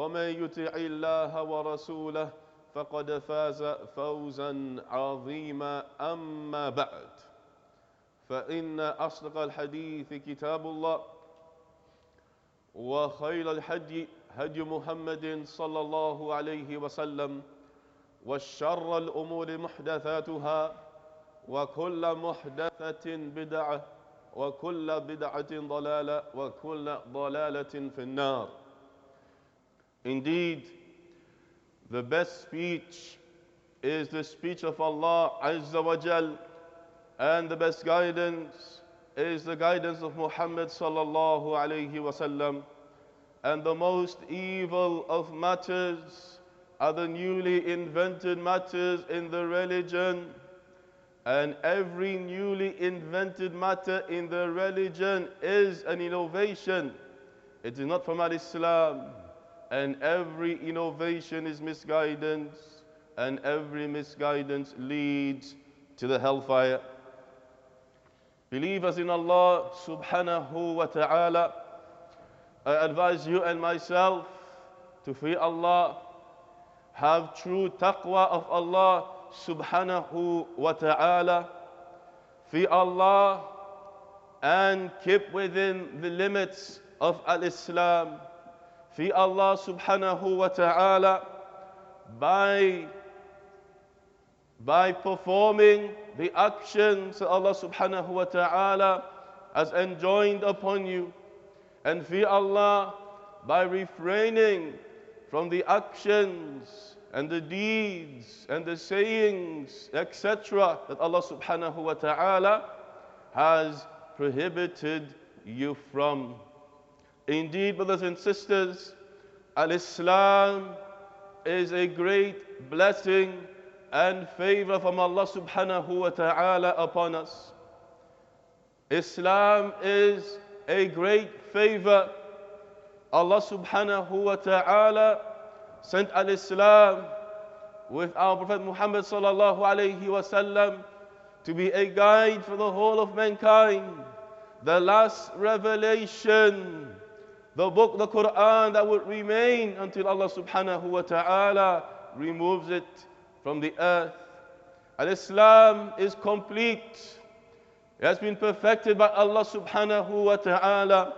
ومن يطع الله ورسوله فقد فاز فوزا عظيما. أما بعد فإن أصدق الحديث كتاب الله وخير الحدي هدي محمد صلى الله عليه وسلم والشر الأمور محدثاتها وكل محدثة بدعة وكل بدعة ضلالة وكل ضلالة في النار. Indeed, the best speech is the speech of Allah Azza wa Jal and the best guidance is the guidance of Muhammad sallallahu alayhi wasallam and the most evil of matters are the newly invented matters in the religion and every newly invented matter in the religion is an innovation. It is not from Islam. And every innovation is misguidance, and every misguidance leads to the hellfire. Believers in Allah subhanahu wa ta'ala, I advise you and myself to fear Allah, have true taqwa of Allah subhanahu wa ta'ala, fear Allah and keep within the limits of Al-Islam. Fear Allah subhanahu wa ta'ala by, by performing the actions Allah subhanahu wa ta'ala has enjoined upon you. And fear Allah by refraining from the actions and the deeds and the sayings, etc., that Allah subhanahu wa ta'ala has prohibited you from. Indeed, brothers and sisters, Al Islam is a great blessing and favor from Allah subhanahu wa ta'ala upon us. Islam is a great favor. Allah subhanahu wa ta'ala sent al-Islam with our Prophet Muhammad sallallahu alayhi wasallam to be a guide for the whole of mankind. The last revelation, the book, the Quran that would remain until Allah subhanahu wa ta'ala removes it from the earth. Al-Islam is complete. It has been perfected by Allah subhanahu wa ta'ala.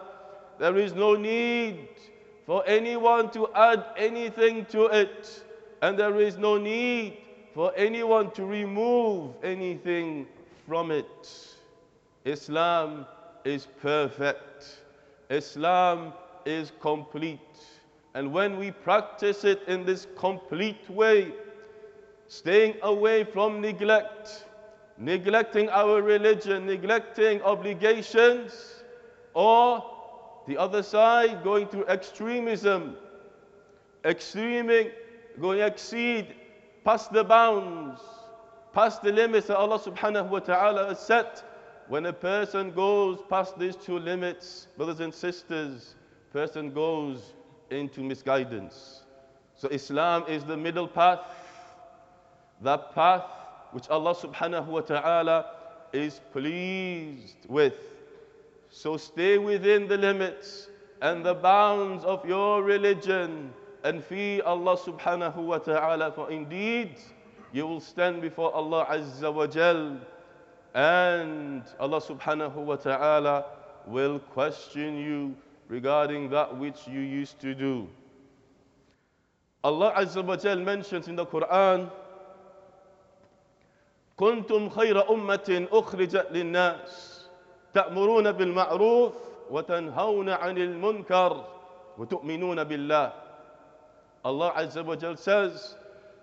There is no need for anyone to add anything to it, and there is no need for anyone to remove anything from it. Islam is perfect, Islam is complete. And when we practice it in this complete way, staying away from neglect, neglecting our religion, neglecting obligations, or the other side going to extremism, extreming, going exceed past the bounds, past the limits that Allah subhanahu wa ta'ala has set. When a person goes past these two limits, brothers and sisters, person goes into misguidance. So Islam is the middle path, the path which Allah subhanahu wa ta'ala is pleased with. So stay within the limits and the bounds of your religion and fear Allah subhanahu wa ta'ala for indeed you will stand before Allah azza wa jal and Allah subhanahu wa ta'ala will question you regarding that which you used to do. Allah Azza wa Jal mentions in the Quran, كنتم خير أمة أخرجت للناس تأمرون بالمعروف وتنهون عن المنكر وتؤمنون بالله Allah Azza wa Jal says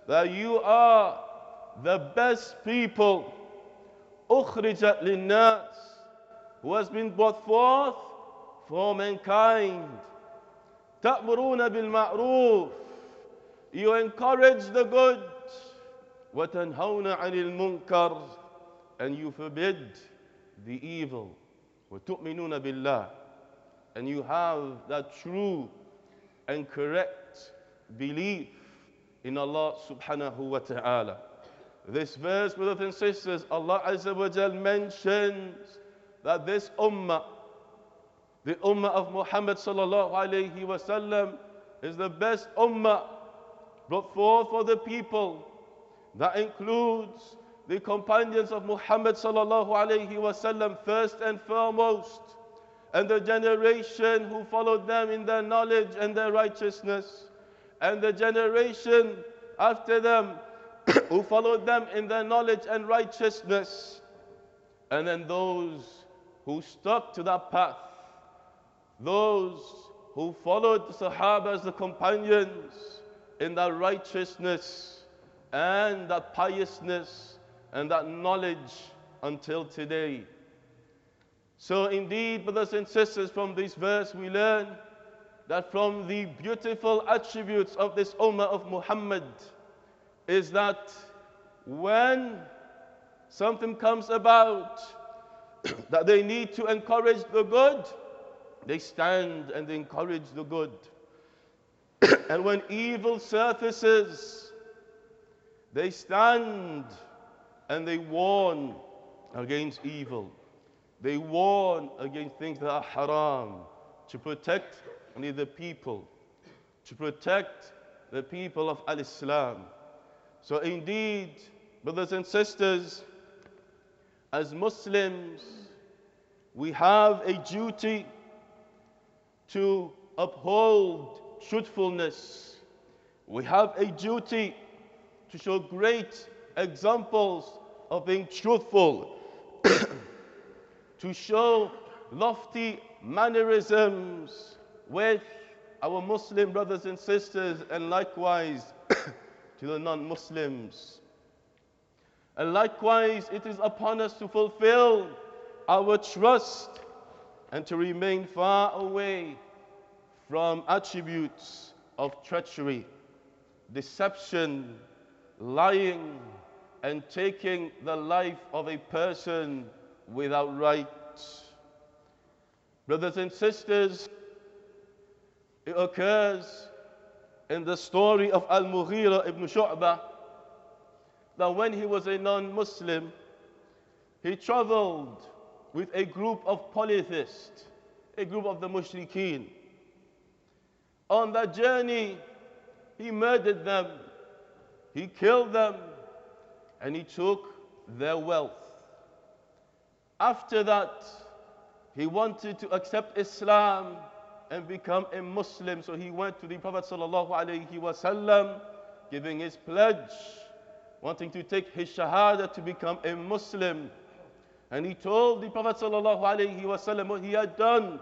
that you are the best people أخرجت للناس who has been brought forth for mankind تأمرون بالمعروف you encourage the good وتنهون عن المنكر and you forbid the evil وتؤمنون بالله and you have that true and correct belief in Allah subhanahu wa ta'ala. This verse, brothers and sisters, Allah Azza wa Jal mentions that this ummah, the ummah of Muhammad sallallahu alayhi wa sallam, is the best ummah brought forth for the people. That includes the companions of Muhammad sallallahu alayhi wa sallam first and foremost, and the generation who followed them in their knowledge and their righteousness, and the generation after them who followed them in their knowledge and righteousness, and then those who stuck to that path, those who followed the Sahabas, the companions, in that righteousness and that piousness and that knowledge until today. So, indeed, brothers and sisters, from this verse we learn that from the beautiful attributes of this Ummah of Muhammad is that when something comes about that they need to encourage the good, they stand and they encourage the good. and when evil surfaces, they stand and they warn against evil. They warn against things that are haram to protect only the people, to protect the people of Al Islam. So, indeed, brothers and sisters, as Muslims, we have a duty to uphold truthfulness. We have a duty to show great examples of being truthful, to show lofty mannerisms with our Muslim brothers and sisters, and likewise to the non Muslims. And likewise, it is upon us to fulfill our trust and to remain far away from attributes of treachery, deception, lying, and taking the life of a person without right. Brothers and sisters, it occurs in the story of Al Mughira ibn Shu'bah that when he was a non Muslim, he traveled with a group of polytheists, a group of the mushrikeen. On that journey, he murdered them, he killed them, and he took their wealth. After that, he wanted to accept Islam and become a Muslim. So he went to the Prophet wasallam, giving his pledge, wanting to take his shahada to become a Muslim. And he told the Prophet wasallam what he had done.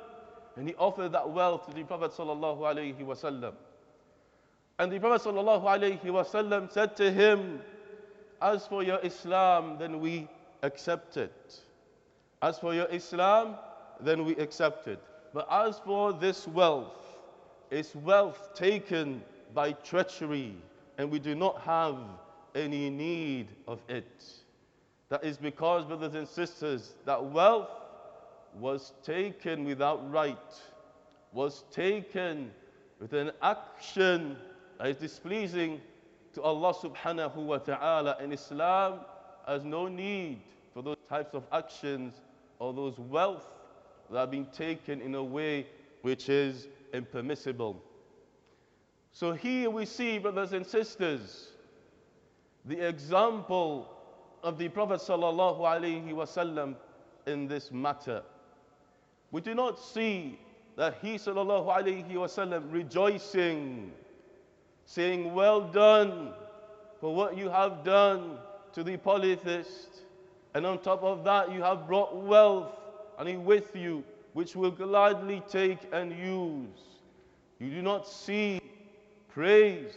And he offered that wealth to the Prophet wasallam. And the Prophet wasallam said to him, As for your Islam, then we accept it. As for your Islam, then we accept it. But as for this wealth, it's wealth taken by treachery, and we do not have any need of it. That is because, brothers and sisters, that wealth was taken without right, was taken with an action that is displeasing to Allah subhanahu wa ta'ala And Islam has no need for those types of actions or those wealth that are being taken in a way which is impermissible. So here we see, brothers and sisters, the example of the Prophet sallallahu alaihi wasallam in this matter. We do not see that he sallallahu alaihi wasallam rejoicing, saying, "Well done for what you have done to the polytheist, and on top of that you have brought wealth and he with you, which will gladly take and use." You do not see praise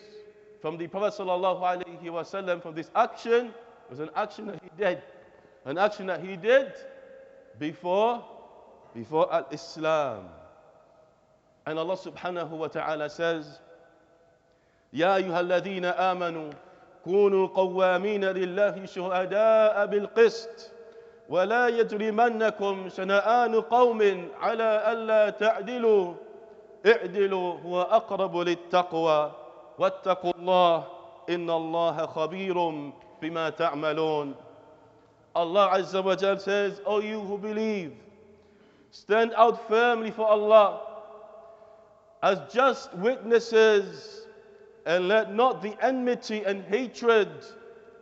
from the Prophet sallallahu alaihi wasallam for this action. It was an action that he did, an action that he did before, before al-Islam. And Allah subhanahu wa ta'ala says, يا أيها الذين آمنوا كونوا قوامين لله شهداء بالقسط ولا يجرمنكم شنآن قوم على ألا تعدلوا اعدلوا هو أقرب للتقوى واتقوا الله إن الله خبير بما تعملون Allah Azza wa Jal says, O you who believe, stand out firmly for Allah as just witnesses and let not the enmity and hatred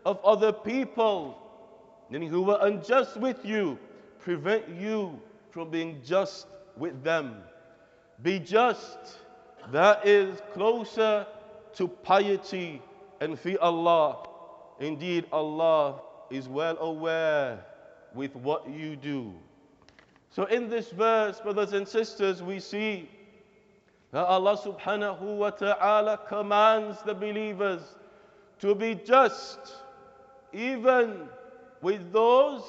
of other people, meaning who were unjust with you, prevent you from being just with them. Be just. That is closer to piety and fear Allah. Indeed, Allah is well aware with what you do. So, in this verse, brothers and sisters, we see that Allah subhanahu wa ta'ala commands the believers to be just, even with those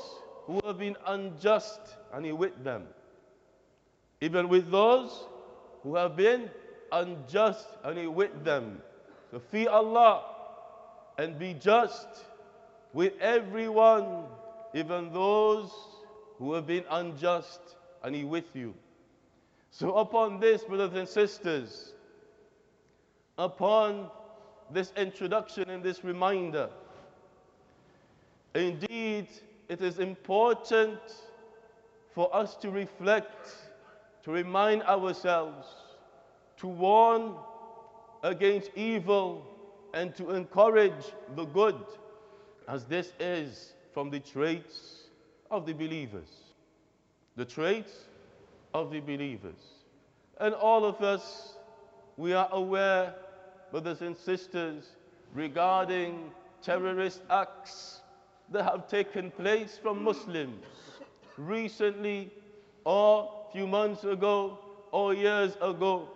who have been unjust, and with them. Even with those who have been unjust, and with them. So fear Allah and be just with everyone, even those who have been unjust, and He with you. So, upon this, brothers and sisters, upon this introduction and this reminder, indeed, it is important for us to reflect, to remind ourselves, to warn against evil, and to encourage the good, as this is from the traits of the believers. The traits of the believers. And all of us, we are aware, brothers and sisters, regarding terrorist acts that have taken place from Muslims recently or few months ago or years ago.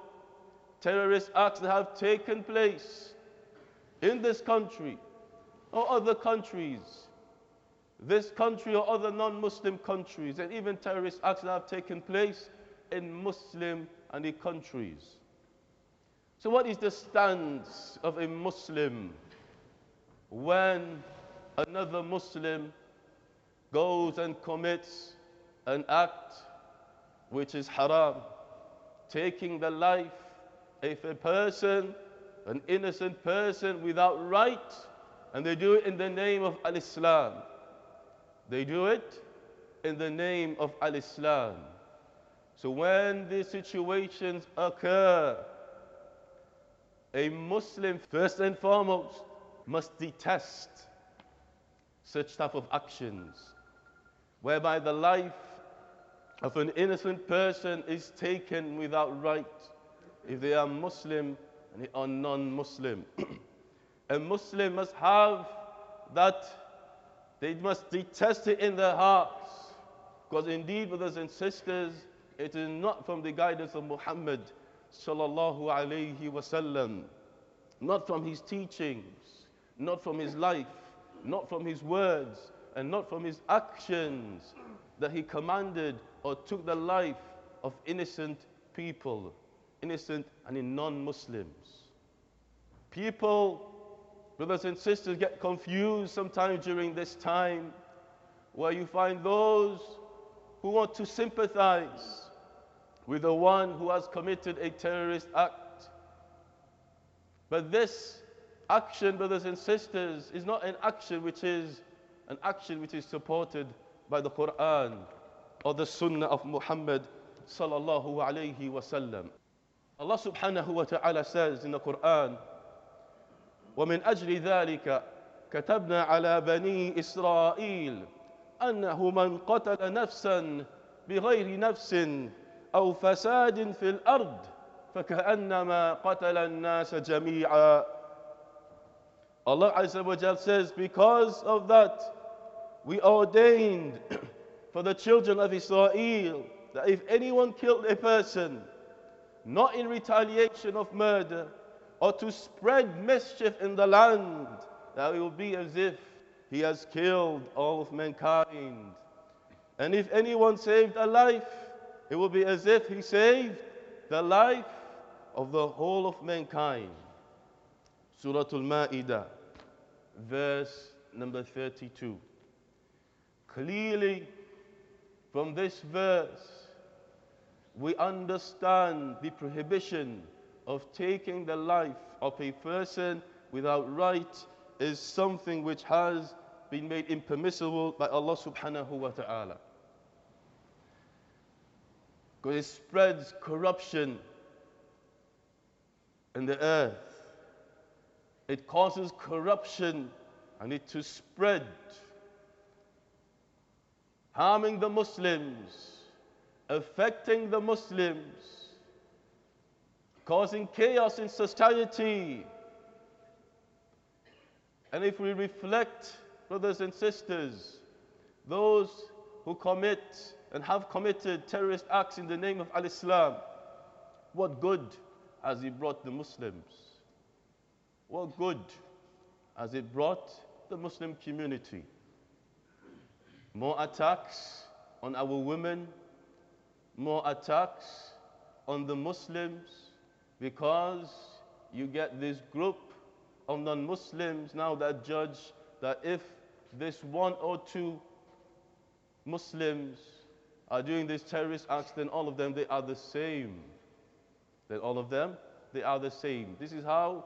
Terrorist acts that have taken place in this country or other countries this country or other non Muslim countries, and even terrorist acts that have taken place in Muslim and the countries. So, what is the stance of a Muslim when another Muslim goes and commits an act which is haram, taking the life of a person, an innocent person without right, and they do it in the name of Al Islam? They do it in the name of Al Islam. So when these situations occur, a Muslim, first and foremost, must detest such type of actions, whereby the life of an innocent person is taken without right, if they are Muslim are non-Muslim. a Muslim must have that they must detest it in their hearts. Because indeed, brothers and sisters, it is not from the guidance of Muhammad sallallahu alayhi wasallam, not from his teachings, not from his life, not from his words, and not from his actions that he commanded or took the life of innocent people, innocent and in non-Muslims. People Brothers and sisters get confused sometimes during this time where you find those who want to sympathize with the one who has committed a terrorist act. But this action, brothers and sisters, is not an action which is an action which is supported by the Quran or the Sunnah of Muhammad sallallahu alayhi wasallam. Allah subhanahu wa ta'ala says in the Quran, ومن أجل ذلك كتبنا على بني إسرائيل أنه من قتل نفسا بغير نفس أو فساد في الأرض فكأنما قتل الناس جميعا Allah Azza wa Jal says, because of that, we ordained for the children of Israel that if anyone killed a person, not in retaliation of murder, or to spread mischief in the land, that it will be as if he has killed all of mankind. And if anyone saved a life, it will be as if he saved the life of the whole of mankind. Surah Al-Ma'idah, verse number 32. Clearly, from this verse, we understand the prohibition of taking the life of a person without right is something which has been made impermissible by Allah subhanahu wa ta'ala. Because it spreads corruption in the earth. It causes corruption and it to spread, harming the Muslims, affecting the Muslims, causing chaos in society. And if we reflect, brothers and sisters, those who commit and have committed terrorist acts in the name of Al Islam, what good has it brought the Muslims? What good has it brought the Muslim community? More attacks on our women, more attacks on the Muslims because you get this group of non Muslims now that judge that if this one or two Muslims are doing these terrorist acts, then all of them, they are the same. Then all of them, they are the same. This is how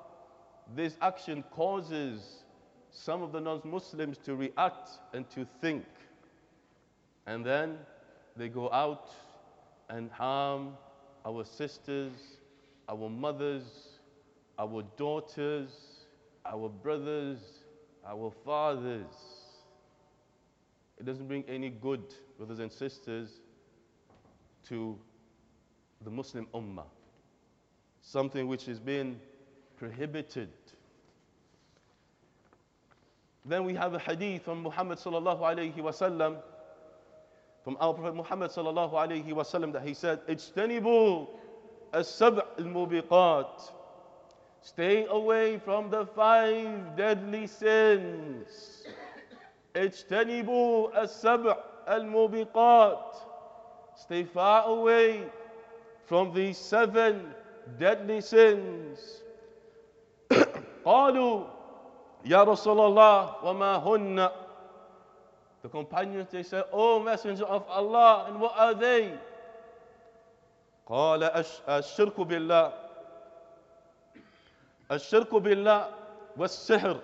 this action causes some of the non-Muslims to react and to think. And then they go out and harm our sisters, our mothers, our daughters, our brothers, our fathers. It doesn't bring any good, brothers and sisters, to the Muslim Ummah. Something which is being prohibited. Then we have a hadith from Muhammad sallallahu alayhi wasallam, from our Prophet Muhammad sallallahu alayhi wasallam that he said, "Ijtanibu as-sab' al-mubiqat." Stay away from the five deadly sins. اجتنبوا السبع الموبقات. Stay far away from these seven deadly sins. قالوا يا رسول الله وما هن The companions they said, Oh Messenger of Allah, and what are they? قال الشرك بالله الشرك بالله والسحر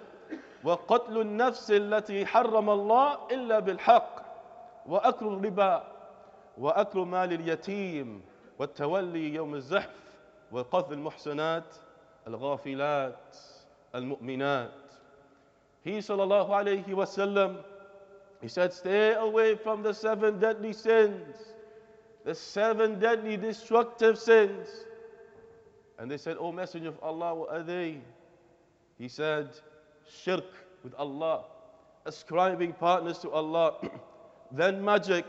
وقتل النفس التي حرم الله إلا بالحق وأكل الربا وأكل مال اليتيم والتولي يوم الزحف وقذف المحسنات الغافلات المؤمنات He sallallahu alayhi wasallam he said stay away from the seven deadly sins the seven deadly destructive sins. And they said O messenger of Allah what are they? He said shirk with Allah, ascribing partners to Allah, then magic,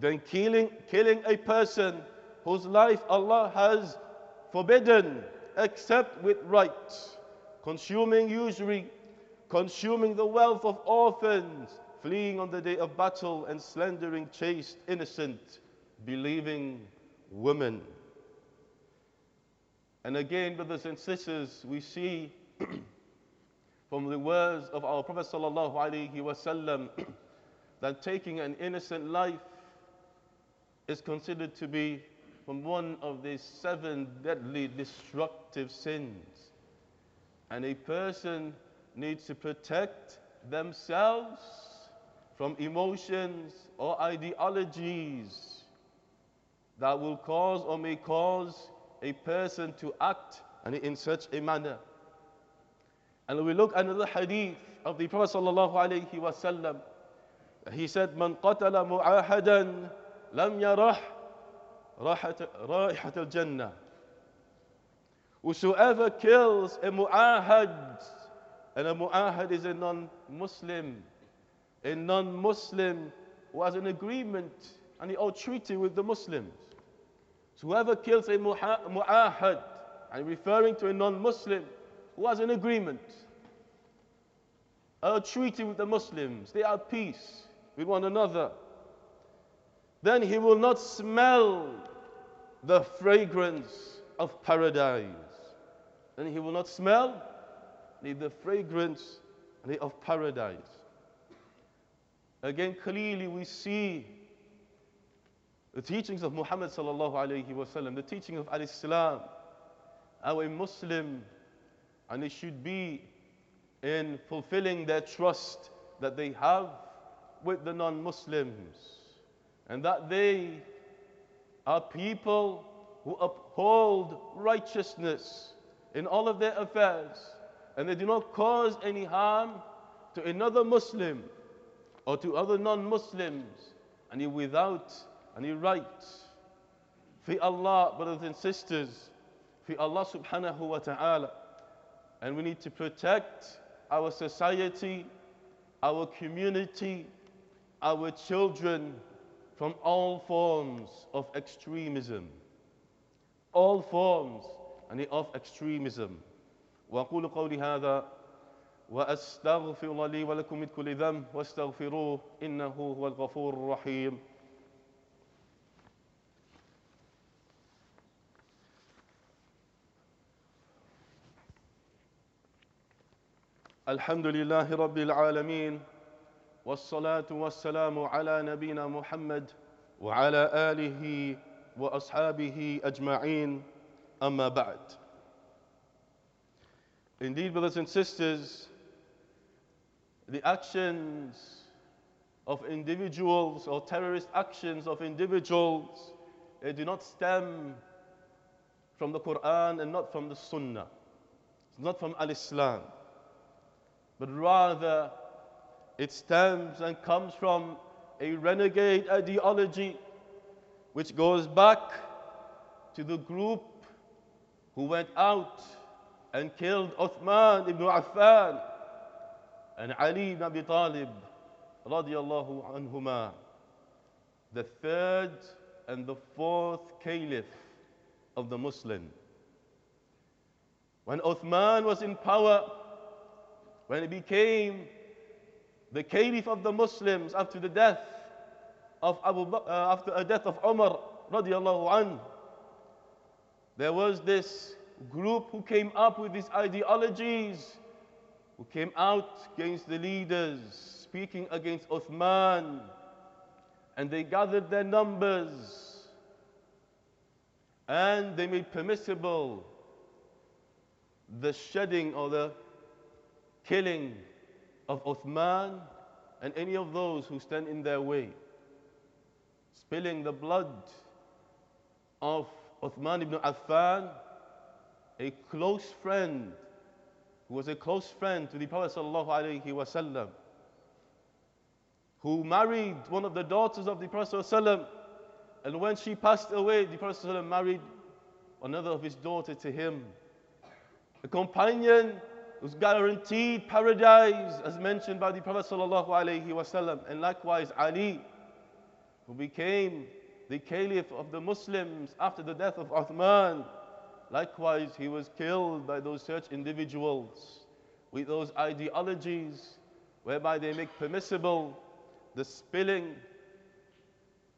then killing, killing a person whose life Allah has forbidden except with right, consuming usury, consuming the wealth of orphans, fleeing on the day of battle, and slandering chaste, innocent, believing women. And again, brothers and sisters, we see from the words of our Prophet wasallam that taking an innocent life is considered to be from one of the seven deadly destructive sins. And a person needs to protect themselves from emotions or ideologies that will cause or may cause a person to act in such a manner. And we look at another hadith of the Prophet sallallahu. He said, "Man qatala mu'ahadan lam yarah rahat al-jannah." Whosoever kills a mu'ahad, and a mu'ahad is a non-Muslim, a non-Muslim who has an agreement and the old treaty with the Muslims. So whoever kills a mu'ahad, and referring to a non-Muslim who has an agreement, a treaty with the Muslims, they are at peace with one another, then he will not smell the fragrance of paradise. Then he will not smell the fragrance of paradise. Again, clearly we see the teachings of Muhammad sallallahu alayhi wasallam, the teaching of al-Islam, how a Muslim, and it should be in fulfilling their trust that they have with the non-Muslims, and that they are people who uphold righteousness in all of their affairs, and they do not cause any harm to another Muslim or to other non-Muslims, and he without any right. For Allah, brothers and sisters, for Allah subhanahu wa ta'ala, and we need to protect our society, our community, our children from all forms of extremism. All forms of extremism. وأقول قولي هذا وأستغفر لي ولكم من كل ذنب واستغفروه إنه هو الغفور الرحيم. الحمد لله رب العالمين والصلاة والسلام على نبينا محمد وعلى آله وأصحابه أجمعين. أما بعد. Indeed, brothers and sisters, the actions of individuals or terrorist actions of individuals they do not stem from the Quran and not from the Sunnah. It's not from Al Islam, but rather it stems and comes from a renegade ideology which goes back to the group who went out and killed Uthman ibn Affan and Ali ibn Abi Talib radiallahu anhuma, the third and the fourth caliph of the Muslim. When Uthman was in power, when he became the caliph of the Muslims after the death of Abu uh, after the death of Umar radiallahu anhu, there was this group who came up with these ideologies, who came out against the leaders, speaking against Uthman, and they gathered their numbers and they made permissible the shedding or the killing of Uthman and any of those who stand in their way, spilling the blood of Uthman ibn Affan a close friend who was a close friend to the Prophet who married one of the daughters of the Prophet and when she passed away, the Prophet married another of his daughters to him. A companion who's guaranteed paradise, as mentioned by the Prophet and likewise Ali, who became the caliph of the Muslims after the death of Uthman. Likewise, he was killed by those such individuals with those ideologies whereby they make permissible the spilling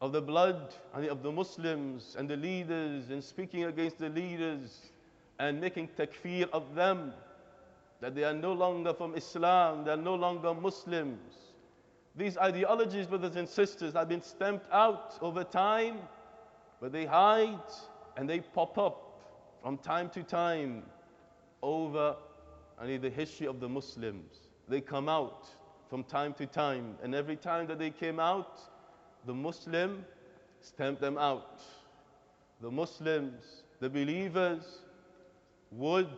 of the blood of the Muslims and the leaders and speaking against the leaders and making takfir of them that they are no longer from Islam, they are no longer Muslims. These ideologies, brothers and sisters, have been stamped out over time, but they hide and they pop up from time to time over the history of the Muslims. They come out from time to time. And every time that they came out, the Muslim stamped them out. The Muslims, the believers, would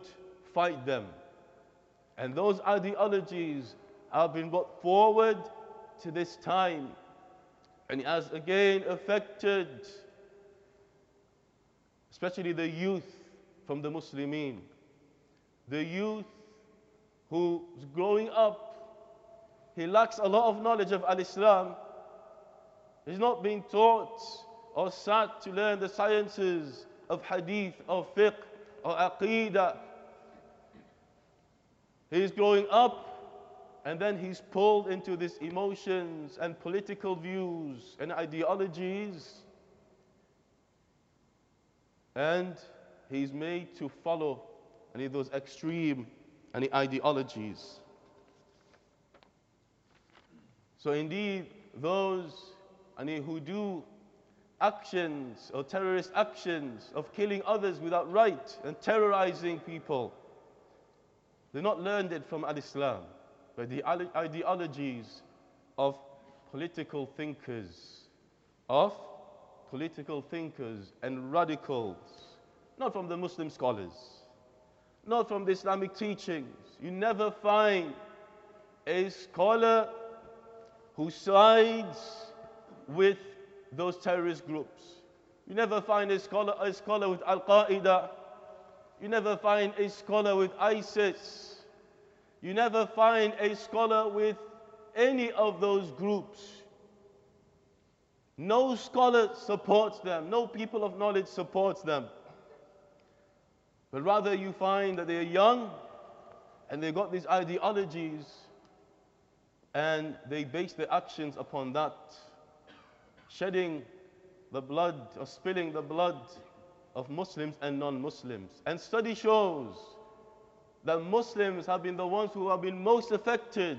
fight them. And those ideologies have been brought forward to this time. And it has again affected, especially the youth from the Muslimin. The youth who's growing up, he lacks a lot of knowledge of Al Islam. He's not being taught or sat to learn the sciences of hadith or fiqh or aqidah. He's growing up and then he's pulled into these emotions and political views and ideologies. And he's made to follow any of those extreme any ideologies. So indeed, those any, who do actions or terrorist actions of killing others without right and terrorizing people, they not learned it from Al-Islam, but the ideologies of political thinkers, of political thinkers and radicals, not from the Muslim scholars, not from the Islamic teachings. You never find a scholar who sides with those terrorist groups. You never find a scholar, a scholar with Al Qaeda. You never find a scholar with ISIS. You never find a scholar with any of those groups. No scholar supports them, no people of knowledge supports them. But rather, you find that they're young and they've got these ideologies and they base their actions upon that shedding the blood or spilling the blood of Muslims and non-Muslims. And study shows that Muslims have been the ones who have been most affected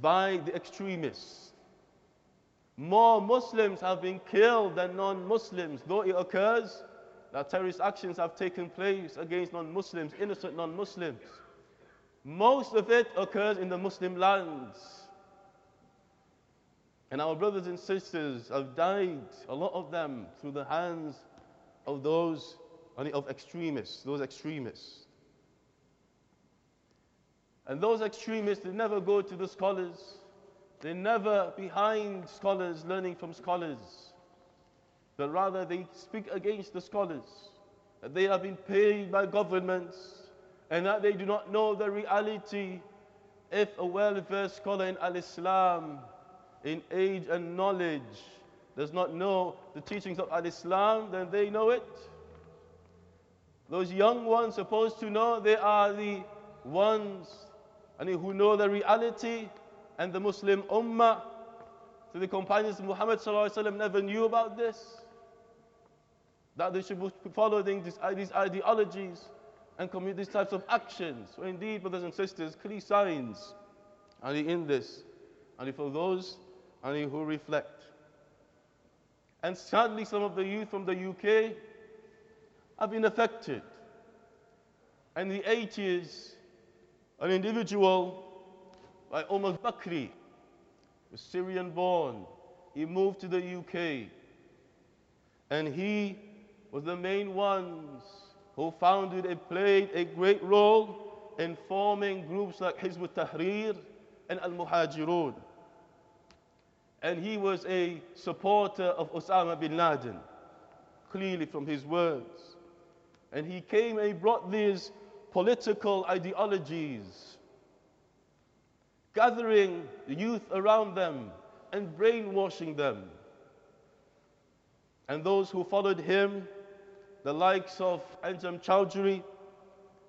by the extremists. More Muslims have been killed than non-Muslims, though it occurs that terrorist actions have taken place against non-Muslims, innocent non-Muslims. Most of it occurs in the Muslim lands. And our brothers and sisters have died, a lot of them, through the hands of those of extremists, those extremists. And those extremists, they never go to the scholars. They're never behind scholars, learning from scholars. But rather, they speak against the scholars. That they have been paid by governments and that they do not know the reality. If a well-versed scholar in Al-Islam in age and knowledge does not know the teachings of Al-Islam, then they know it. Those young ones supposed to know they are the ones and who know the reality and the Muslim Ummah. So the companions of Muhammad never knew about this. That they should be following these, uh, these ideologies and commit these types of actions. So indeed, brothers and sisters, clear signs are in this. And for those and who reflect. And sadly, some of the youth from the UK have been affected. In the 80s, an individual by Omar Bakri was Syrian born. He moved to the UK. And he was the main ones who founded and played a great role in forming groups like Hizb ut-Tahrir and Al-Muhajirun and he was a supporter of Osama bin Laden, clearly from his words. And he came and he brought these political ideologies, gathering the youth around them and brainwashing them. And those who followed him, the likes of Anjem Choudary,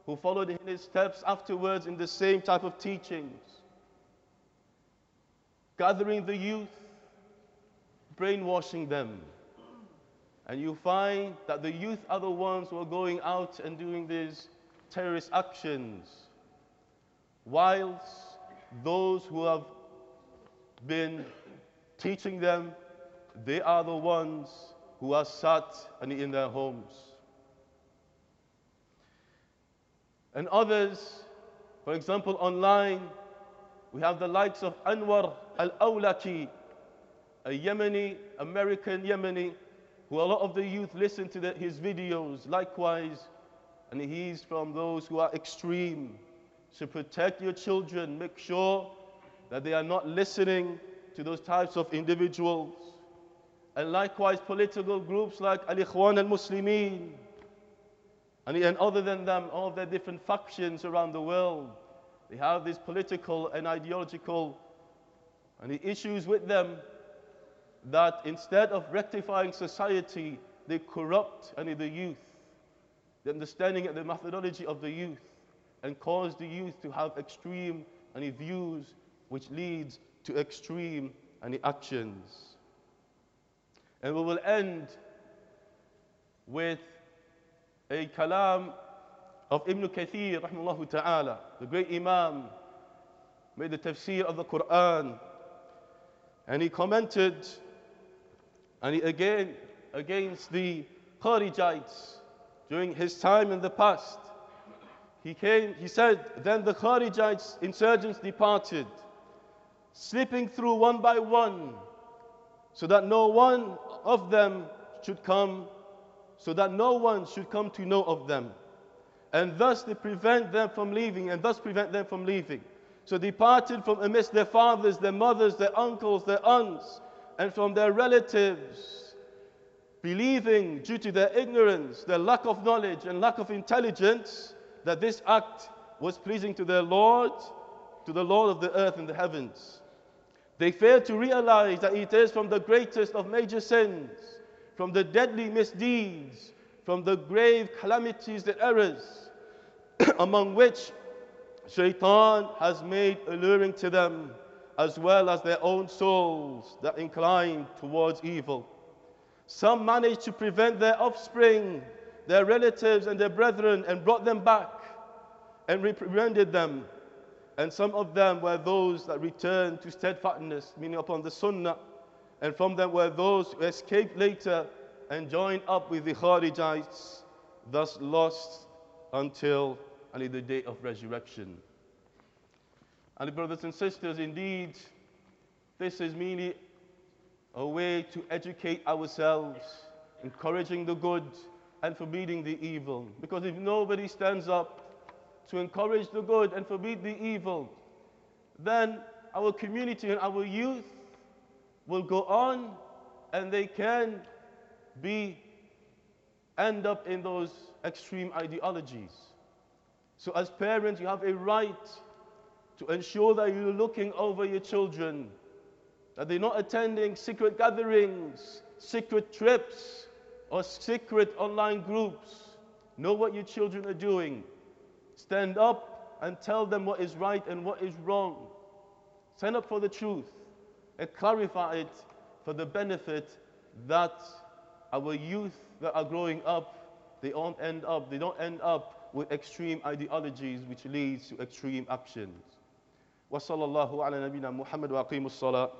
who followed in his steps afterwards in the same type of teachings, gathering the youth brainwashing them. And you find that the youth are the ones who are going out and doing these terrorist actions, whilst those who have been teaching them, they are the ones who are sat and in their homes. And others, for example, online, We have the likes of Anwar al Awlaki, a Yemeni, American Yemeni, who a lot of the youth listen to the, his videos. Likewise, and he's from those who are extreme. So protect your children, make sure that they are not listening to those types of individuals. And likewise, political groups like Al Ikhwan al Muslimin, and, other than them, all their different factions around the world, they have these political and ideological and the issues with them that instead of rectifying society, they corrupt any the youth, the understanding and the methodology of the youth, and cause the youth to have extreme any views which leads to extreme any actions. And we will end with a kalam of Ibn Kathir, rahimahullah ta'ala, the great Imam, made the tafsir of the Quran. And he commented, and he again, against the Kharijites during his time in the past. He came, he said, then the Kharijites, insurgents departed, slipping through one by one, so that no one of them should come, so that no one should come to know of them. And thus they prevent them from leaving, and thus prevent them from leaving. So departed from amidst their fathers, their mothers, their uncles, their aunts, and from their relatives, believing due to their ignorance, their lack of knowledge, and lack of intelligence, that this act was pleasing to their Lord, to the Lord of the earth and the heavens. They fail to realize that it is from the greatest of major sins, from the deadly misdeeds, from the grave calamities and errors, among which shaitan has made alluring to them, as well as their own souls that incline towards evil. Some managed to prevent their offspring, their relatives, and their brethren and brought them back and reprehended them. And some of them were those that returned to steadfastness, meaning upon the Sunnah. And from them were those who escaped later and joined up with the Kharijites, thus lost until only the day of resurrection. And brothers and sisters, indeed, this is merely a way to educate ourselves, encouraging the good and forbidding the evil. Because if nobody stands up to encourage the good and forbid the evil, then our community and our youth will go on and they can be end up in those extreme ideologies. So as parents, you have a right to ensure that you're looking over your children, that they're not attending secret gatherings, secret trips, or secret online groups. Know what your children are doing. Stand up and tell them what is right and what is wrong. Stand up for the truth and clarify it for the benefit that our youth that are growing up, they don't end up, they don't end up with extreme ideologies which leads to extreme actions. وصلى الله على نبينا محمد وأقيموا الصلاة